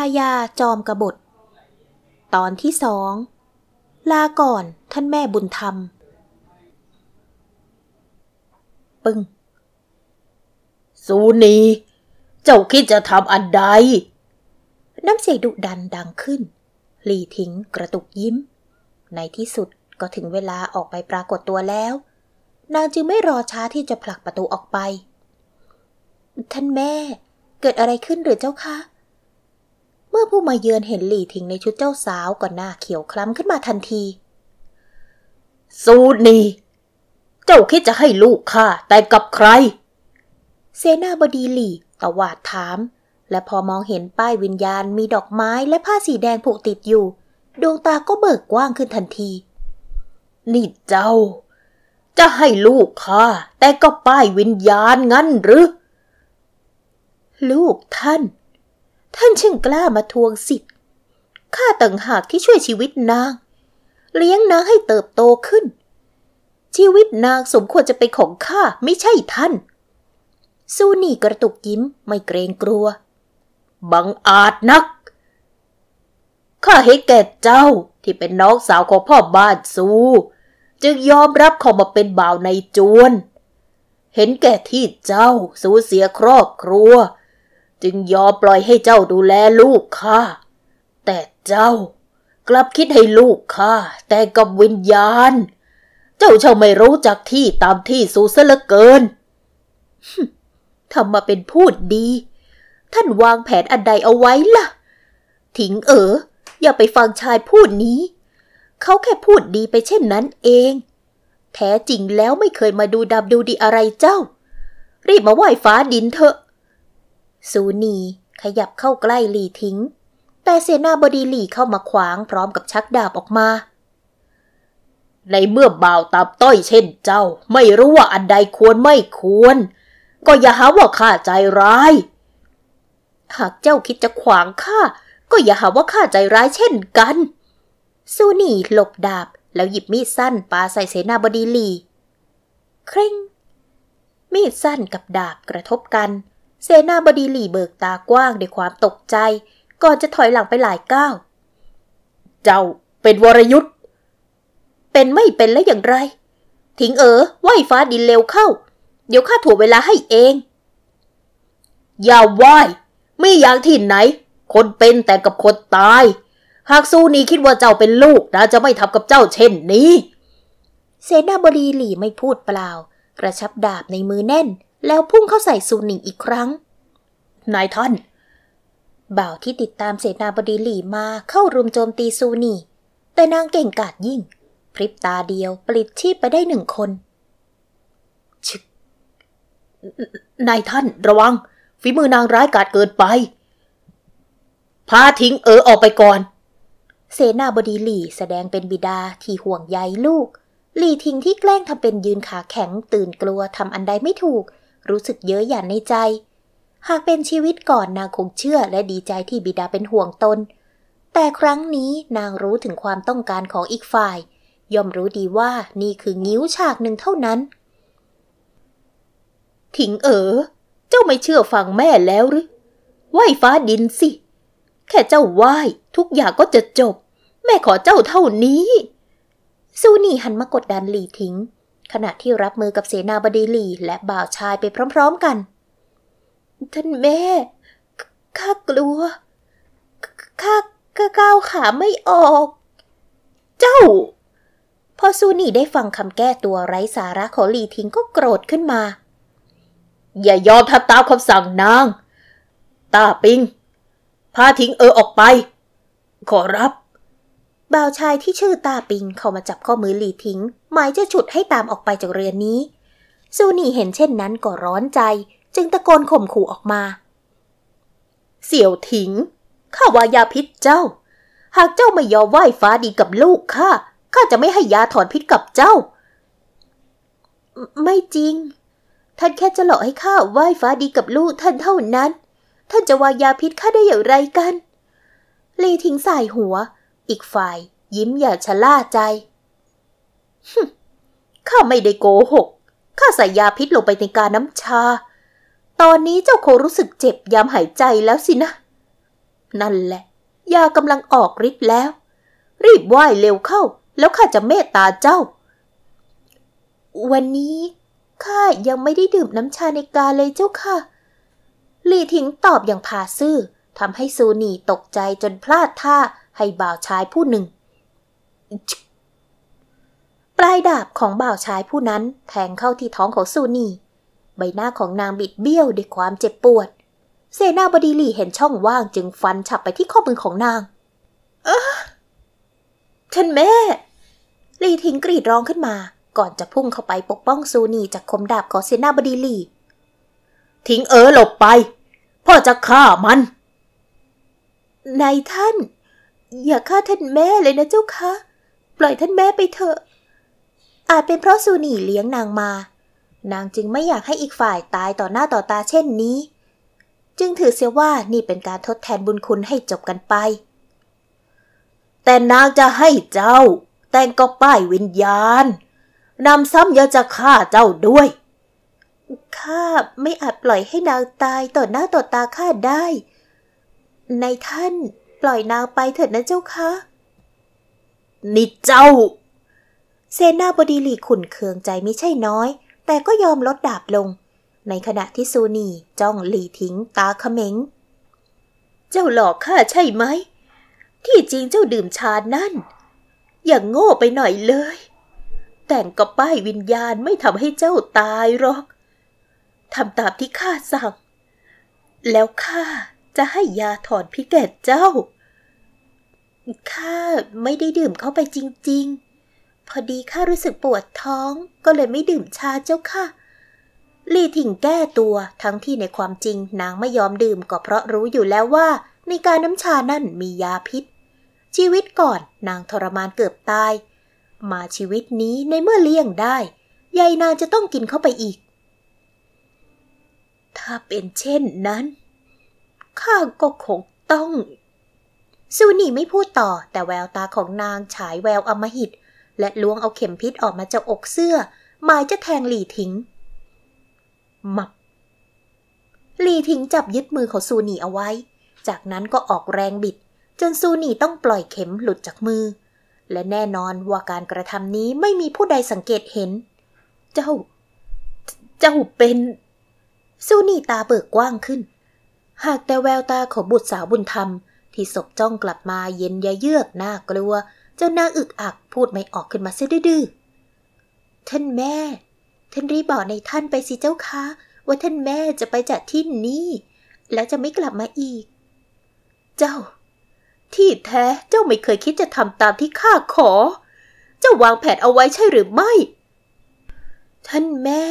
ายาจอมกบฏ ตอนที่สอง ลาก่อนท่านแม่บุญธรรม ปึ้งสูนี เจ้าคิดจะทำอันใด น้ำเสียงดุดันดังขึ้น หลีทิ้งกระตุกยิ้ม ในที่สุดก็ถึงเวลาออกไปปรากฏตัวแล้ว นางจึงไม่รอช้าที่จะผลักประตูออกไป ท่านแม่ เกิดอะไรขึ้นหรือเจ้าคะเมื่อผู้มาเยือนเห็นหลี่ทิ้งในชุดเจ้าสาวก็หน้าเขียวคล้ำขึ้นมาทันทีสูนีเจ้าคิดจะให้ลูกข้าแต่งกับใครเสนาบดีหลี่ตวาดถาม และพอมองเห็นป้ายวิญญาณมีดอกไม้และผ้าสีแดงผูกติดอยู่ ดวงตาก็เบิกกว้างขึ้นทันที นี่เจ้า จะให้ลูกข้าแต่ก็ป้ายวิญญาณงั้นหรือ ลูกท่าน ท่านช่างกล้ามาทวงสิทธิ์ข้าต่างหากที่ช่วยชีวิตนาง เลี้ยงนางให้เติบโตขึ้น ชีวิตนางสมควรจะเป็นของข้าไม่ใช่ท่าน ซูนี่กระตุกยิ้มไม่เกรงกลัว บังอาจนัก ข้าเห็นแก่เจ้าที่เป็นน้องสาวของพ่อบ้านซู จึงยอมรับเข้ามาเป็นบ่าวในจวน เห็นแก่ที่เจ้าสูญเสียครอบครัว จึงยอมปล่อยให้เจ้าดูแลลูกข้าแต่เจ้ากลับคิดให้ลูกข้าแต่กับวิญญาณ เจ้าเช่าไม่รู้จักที่ตามที่สูซะเหลือเกินทำมาเป็นพูดดี ท่านวางแผนอันใดเอาไว้ล่ะ ถิงเอ๋ออย่าไปฟังชายพูดนี้ เขาแค่พูดดีไปเช่นนั้นเอง แท้จริงแล้วไม่เคยมาดูดำดูดีอะไรเจ้า รีบมาไหว้ฟ้าดินเถอะ สูนีขยับเข้าใกล้หลีทิ้ง แต่เสนาบดีหลีเข้ามาขวางพร้อมกับชักดาบออกมา ในเมื่อบ่าวตามต้อยเช่นเจ้า ไม่รู้ว่าอันใดควรไม่ควร ก็อย่าหาว่าข้าใจร้าย หากเจ้าคิดจะขวางข้าก็อย่าหาว่าข้าใจร้ายเช่นกัน ซูนี่หลบดาบแล้วหยิบมีดสั้นปาใส่เสนาบดีหลี เคร่ง มีดสั้นกับดาบกระทบกัน เสนาบดีหลีเบิกตากว้างด้วยความตกใจ ก่อนจะถอยหลังไปหลายก้าว เจ้าเป็นวรยุทธ์ เป็นไม่เป็นแล้วอย่างไรถิงเอ๋อไหวฟ้าดินเร็วเข้า เดี๋ยวข้าถ่วเวลาให้เอง อย่าไหว้ไม่อย่างที่ไหน คนเป็นแต่กับคนตาย หากซูนีคิดว่าเจ้าเป็นลูกนะจะไม่ทำกับเจ้าเช่นนี้ เสนาบดีหลี่ไม่พูดเปล่ากระชับดาบในมือแน่น แล้วพุ่งเข้าใส่ซูนิงอีกครั้ง นายท่าน บ่าวที่ติดตามเสนาบดีหลี่มาเข้ารุมโจมตีซูนีแต่นางเก่งกาจยิ่ง พริบตาเดียวปลิดชีพไปได้หนึ่งคนชึกนายท่านระวัง ฝีมือนางร้ายกาจเกินไป พาทิ้งเออออกไปก่อน เสนาบดีหลี่แสดงเป็นบิดาที่ห่วงใยลูกหลี่ทิ้งที่แกล้งทำเป็นยืนขาแข็งตื่นกลัวทำอันใดไม่ถูก รู้สึกเย้ยหยันในใจ หากเป็นชีวิตก่อนนางคงเชื่อและดีใจที่บิดาเป็นห่วงตน แต่ครั้งนี้นางรู้ถึงความต้องการของอีกฝ่าย ย่อมรู้ดีว่านี่คืองิ้วฉากหนึ่งเท่านั้น ถิงเอ๋อ เจ้าไม่เชื่อฟังแม่แล้วหรือไหวฟ้าดินสิ แค่เจ้าไหวทุกอย่างก็จะจบ แม่ขอเจ้าเท่านี้ ซูนี่หันมากดดันหลี่ทิ้ง ขณะที่รับมือกับเสนาบดีหลี่และบ่าวชายไปพร้อมๆกัน ท่านแม่ ข้ากลัว ข้าก้าวขาไม่ออก เจ้า พอซูนี่ได้ฟังคำแก้ตัวไร้สาระของหลีทิ้งก็โกรธขึ้นมา อย่ายอมทำตามคำสั่งนาง ตาปิง พาทิ้งเออออกไป ขอรับ บ่าวชายที่ชื่อตาปิงเข้ามาจับข้อมือหลีทิ้ง หมายจะฉุดให้ตามออกไปจากเรือนนี้ ซูนี่เห็นเช่นนั้นก็ร้อนใจ จึงตะโกนข่มขู่ออกมา เสี่ยวถิง ข้าวายาพิษเจ้า หากเจ้าไม่ยอมไหว้ฟ้าดีกับลูกข้าข้าจะไม่ให้ยาถอนพิษกับเจ้า ไม่จริง ท่านแค่จะหลอกให้ข้าไหว้ฟ้าดีกับลูกท่านเท่านั้น ท่านจะวายาพิษข้าได้อย่างไรกันลีทิ้งสายหัว อีกฝ่าย ยิ้มอย่าชะล่าใจข้าไม่ได้โกหก ข้าใส่ยาพิษลงไปในกาน้ำชา ตอนนี้เจ้าคงรู้สึกเจ็บยามหายใจแล้วสินะ นั่นแหละ ยากำลังออกฤทธิ์แล้ว รีบไหว้เร็วเข้า แล้วข้าจะเมตตาเจ้า วันนี้ข้ายังไม่ได้ดื่มน้ำชาในกาเลยเจ้าค่ะ ลีทิ้งตอบอย่างผาซื่อทำให้ซูนีตกใจจนพลาดท่า ให้บ่าวชายผู้หนึ่ง ปลายดาบของบ่าวชายผู้นั้นแทงเข้าที่ท้องของซูนีใบหน้าของนางบิดเบี้ยวด้วยความเจ็บปวด เซนาบดีลีเห็นช่องว่างจึงฟันฉับไปที่ข้อมือของนาง เออท่านแม่ ลีทิ้งกรีดร้องขึ้นมา ก่อนจะพุ่งเข้าไปปกป้องซูนีจากคมดาบของเซนาบดีลี ทิ้งเออหลบไป พ่อจะฆ่ามัน นายท่าน อย่าฆ่าท่านแม่เลยนะเจ้าคะปล่อยท่านแม่ไปเถอะ อาจเป็นเพราะซูนี่เลี้ยงนางมา นางจึงไม่อยากให้อีกฝ่ายตายต่อหน้าต่อตาเช่นนี้ จึงถือเสียว่านี่เป็นการทดแทนบุญคุณให้จบกันไป แต่นางจะให้เจ้า แต่งก็ป้ายวิญญาณนำซ้ำยังจะฆ่าเจ้าด้วยข้าไม่อาจปล่อยให้นางตายต่อหน้าต่อตาข้าได้ ในท่าน ปล่อยนางไปเถิดนะเจ้าคะนี่เจ้า เซนาบดีหลีขุนเคืองใจไม่ใช่น้อย แต่ก็ยอมลดดาบลง ในขณะที่ซูนีจ้องหลีทิ้งตาเขม็ง เจ้าหลอกข้าใช่ไหม ที่จริงเจ้าดื่มชานั่น อย่างโง่ไปหน่อยเลย แต่งกับป้ายวิญญาณไม่ทำให้เจ้าตายหรอกทำตามที่ข้าสั่ง แล้วข้าจะให้ยาถอนพิษแก่เจ้า ข้าไม่ได้ดื่มเข้าไปจริง ๆ พอดีข้ารู้สึกปวดท้องก็เลยไม่ดื่มชาเจ้าค่ะ ลี่ถิงแก้ตัวทั้งที่ในความจริงนางไม่ยอมดื่มก็เพราะรู้อยู่แล้วว่า ในการน้ำชานั่นมียาพิษ ชีวิตก่อนนางทรมานเกือบตาย มาชีวิตนี้ในเมื่อเลี่ยงได้ยายนางจะต้องกินเข้าไปอีก ถ้าเป็นเช่นนั้นข้าก็คงต้อง ซูนี่ไม่พูดต่อ แต่แววตาของนางฉายแววอมหิต และล้วงเอาเข็มพิษออกมาจากอกเสื้อ หมายจะแทงหลี่ทิ้ง มับหลี่ทิ้งจับยึดมือของซูนี่เอาไว้ จากนั้นก็ออกแรงบิด จนซูนี่ต้องปล่อยเข็มหลุดจากมือ และแน่นอนว่าการกระทำนี้ไม่มีผู้ใดสังเกตเห็น เจ้า เจ้าเป็นซูนี่ตาเบิกกว้างขึ้น หากแต่แววตาของบุตรสาวบุญธรรม ที่ศพจ้องกลับมาเย็นยะเยือกน่ากลัว เจ้านางอึกอักพูดไม่ออกขึ้นมาเสียดื้อท่านแม่ ท่านรีบบอกในท่านไปสิเจ้าคะว่าท่านแม่จะไปจากที่นี้แล้วจะไม่กลับมาอีก เจ้า ที่แท้เจ้าไม่เคยคิดจะทำตามที่ข้าขอ เจ้าวางแผนเอาไว้ใช่หรือไม่ ท่านแม่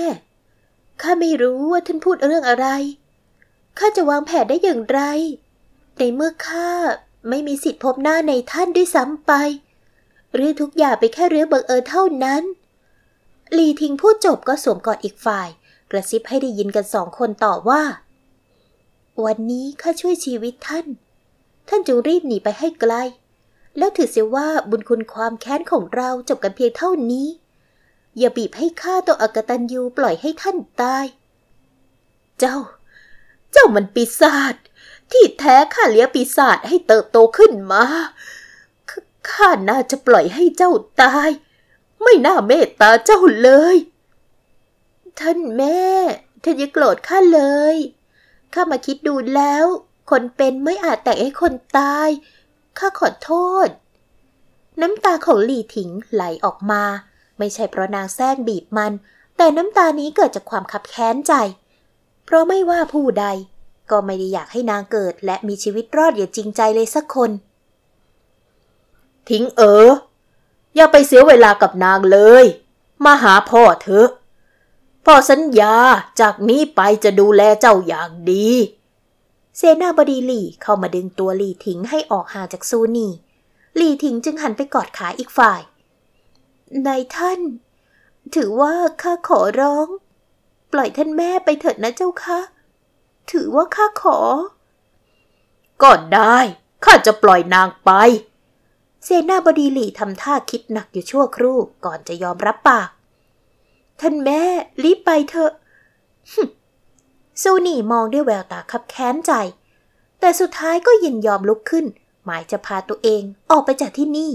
ข้าไม่รู้ว่าท่านพูดเรื่องอะไร ข้าจะวางแผนได้อย่างไร ในเมื่อข้าไม่มีสิทธิพบหน้าในท่านด้วยซ้ำไปเรื่องทุกอย่างไปแค่เรื่องบังเอิญเท่านั้นลีทิงพูดจบก็สวมกอดอีกฝ่าย กระซิบให้ได้ยินกันสองคนต่อว่า วันนี้ข้าช่วยชีวิตท่าน ท่านจงรีบหนีไปให้ไกล แล้วถือเสียว่าบุญคุณความแค้นของเราจบกันเพียงเท่านี้ อย่าบีบให้ข้าตัวอักตันยูปล่อยให้ท่านตาย เจ้า เจ้ามันปีศาจ ที่แท้ข้าเลี้ยงปีศาจให้เติบโตขึ้นมา ข้าน่าจะปล่อยให้เจ้าตาย ไม่น่าเมตตาเจ้าเลย ท่านแม่ท่านอย่าโกรธข้าเลย ข้ามาคิดดูแล้ว คนเป็นไม่อาจแต่งให้คนตาย ข้าขอโทษ น้ำตาของหลี่ถิงไหลออกมา ไม่ใช่เพราะนางแซงบีบมัน แต่น้ำตานี้เกิดจากความขับแค้นใจ เพราะไม่ว่าผู้ใด ก็ไม่ได้อยากให้นางเกิดและมีชีวิตรอดอย่างจริงใจเลยสักคน ทิ้งเออ อย่าไปเสียเวลากับนางเลย มาหาพ่อเถอะ พ่อสัญญาจากนี้ไปจะดูแลเจ้าอย่างดี เซนาบดีหลี่เข้ามาดึงตัวหลี่ถิงให้ออกห่างจากซูนีหลี่ถิงจึงหันไปกอดขาอีกฝ่าย นายท่าน ถือว่าข้าขอร้อง ปล่อยท่านแม่ไปเถิดนะเจ้าคะถือ ว่าข้าขอ ก็ได้ ข้าจะปล่อยนางไป เซนาบดีหลี่ทำท่าคิดหนักอยู่ชั่วครู่ก่อนจะยอมรับปาก ท่านแม่รีบไปเถอะซูนี่มองด้วยแววตาคับแค้นใจ แต่สุดท้ายก็ยินยอมลุกขึ้น หมายจะพาตัวเองออกไปจากที่นี่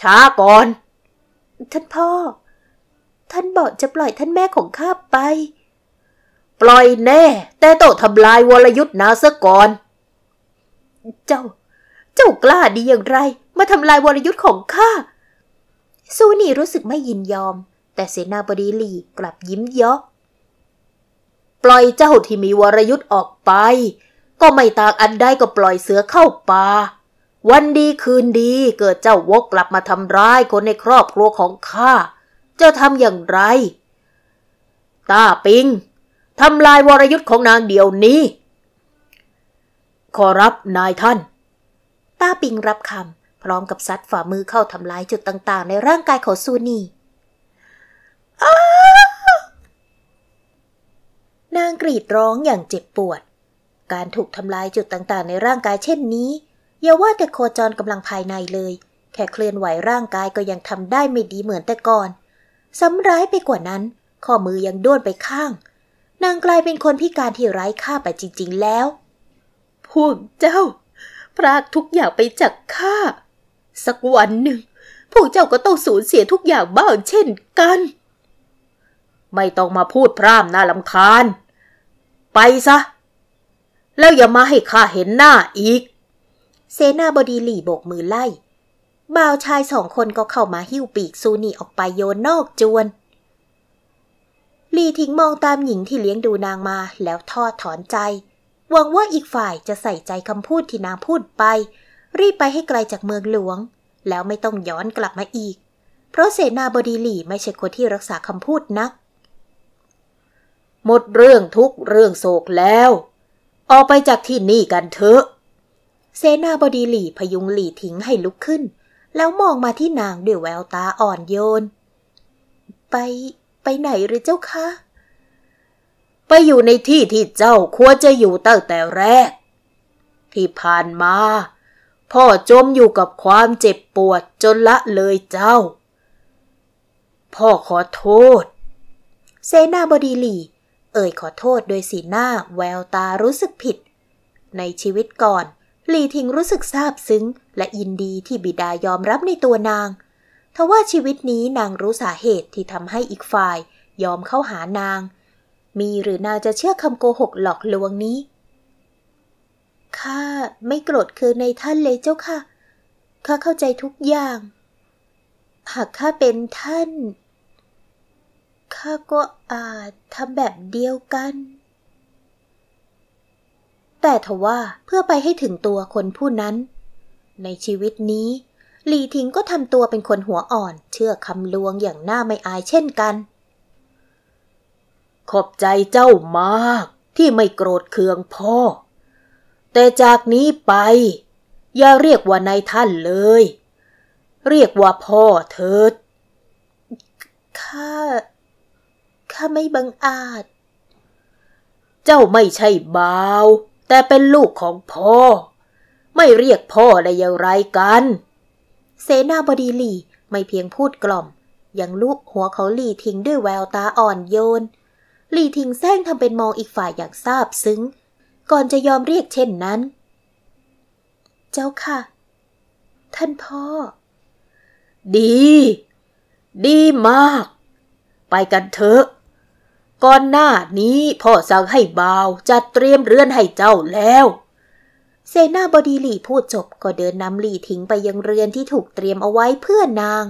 ช้าก่อน ท่านพ่อ ท่านบอกจะปล่อยท่านแม่ของข้าไป ปล่อยแน่ แต่ต้องทำลายวรยุทธ์นาซะก่อน เจ้า เจ้ากล้าดีอย่างไร มาทำลายวรยุทธ์ของข้าซูนี่รู้สึกไม่ยินยอม แต่เสนาบดีหลีกลับยิ้มเยาะปล่อยเจ้าที่มีวรยุทธ์ออกไป ก็ไม่ต่างอันใดก็ปล่อยเสือเข้าป่าวันดีคืนดีเกิดเจ้าวกกลับมาทำร้ายคนในครอบครัวของข้าจะทำอย่างไรตาปิง ทำลายวรยุทธ์ของนางเดียวนี้ ขอรับนายท่าน ต้าปิงรับคำพร้อมกับซัดฝ่ามือเข้าทำลายจุดต่างๆ ในร่างกายของซูนีนางกรีดร้องอย่างเจ็บปวด การถูกทำลายจุดต่างๆ ในร่างกายเช่นนี้ อย่าว่าแต่โคจรกำลังภายในเลย แค่เคลื่อนไหวร่างกายก็ยังทำได้ไม่ดีเหมือนแต่ก่อน ซ้ำร้ายไปกว่านั้น ข้อมือยังด้วนไปข้าง นางกลายเป็นคนพิการที่ไร้ค่าไปจริง ๆ แล้ว พวกเจ้า พรากทุกอย่างไปจากข้า สักวันหนึ่ง พวกเจ้าก็ต้องสูญเสียทุกอย่างบ้างเช่นกัน ไม่ต้องมาพูดพร่ำน่าลำคาญ ไปซะ แล้วอย่ามาให้ข้าเห็นหน้าอีก เซนาบดีหลี่โบกมือไล่บ่าวชายสองคนก็เข้ามาหิ้วปีกซูนีออกไปโยนนอกจวน ลีทิ้งมองตามหญิงที่เลี้ยงดูนางมาแล้วทอดถอนใจ หวังว่าอีกฝ่ายจะใส่ใจคำพูดที่นางพูดไป รีบไปให้ไกลจากเมืองหลวง แล้วไม่ต้องย้อนกลับมาอีก เพราะเสนาบดีหลี่ไม่ใช่คนที่รักษาคำพูดนัก หมดเรื่องทุกเรื่องโศกแล้ว ออกไปจากที่นี่กันเถอะ เสนาบดีหลี่พยุงหลี่ทิ้งให้ลุกขึ้น แล้วมองมาที่นางด้วยแววตาอ่อนโยน ไป ไปไหนหรือเจ้าคะ ไปอยู่ในที่ที่เจ้าควรจะอยู่ตั้งแต่แรก ที่ผ่านมา พ่อจมอยู่กับความเจ็บปวดจนละเลยเจ้า พ่อขอโทษ เซนาบดีลี เอ่ยขอโทษโดยสีหน้าแววตารู้สึกผิด ในชีวิตก่อนหลีทิงรู้สึกซาบซึ้งและยินดีที่บิดายอมรับในตัวนาง ทว่าชีวิตนี้นางรู้สาเหตุที่ทำให้อีกฝ่าย ยอมเข้าหานาง มีหรือนางจะเชื่อคำโกหกหลอกลวงนี้ ข้าไม่โกรธคือในท่านเลยเจ้าค่ะ ข้าเข้าใจทุกอย่าง หากข้าเป็นท่าน ข้าก็อาจทำแบบเดียวกัน แต่ทว่าเพื่อไปให้ถึงตัวคนผู้นั้น ในชีวิตนี้ หลีทิงก็ทำตัวเป็นคนหัวอ่อน เชื่อคำลวงอย่างน่าไม่อายเช่นกัน ขอบใจเจ้ามากที่ไม่โกรธเคืองพ่อ แต่จากนี้ไป อย่าเรียกว่านายท่านเลย เรียกว่าพ่อเถิด ข้า ข้าไม่บังอาจ เจ้าไม่ใช่บ่าว แต่เป็นลูกของพ่อ ไม่เรียกพ่อได้อย่างไรกัน เสนาบดีหลี่ไม่เพียงพูดกล่อม ยังลูบหัวเขาหลี่ทิ้งด้วยแววตาอ่อนโยน หลี่ทิ้งแซงทำเป็นมองอีกฝ่ายอย่างซาบซึ้ง ก่อนจะยอมเรียกเช่นนั้น เจ้าค่ะ ท่านพ่อ ดี ดีมาก ไปกันเถอะ ก่อนหน้านี้พ่อสั่งให้บ่าวจัดเตรียมเรือนให้เจ้าแล้ว เซนาบดีหลี่พูดจบก็เดินนำหลี่ทิ้งไปยังเรือนที่ถูกเตรียมเอาไว้เพื่อนาง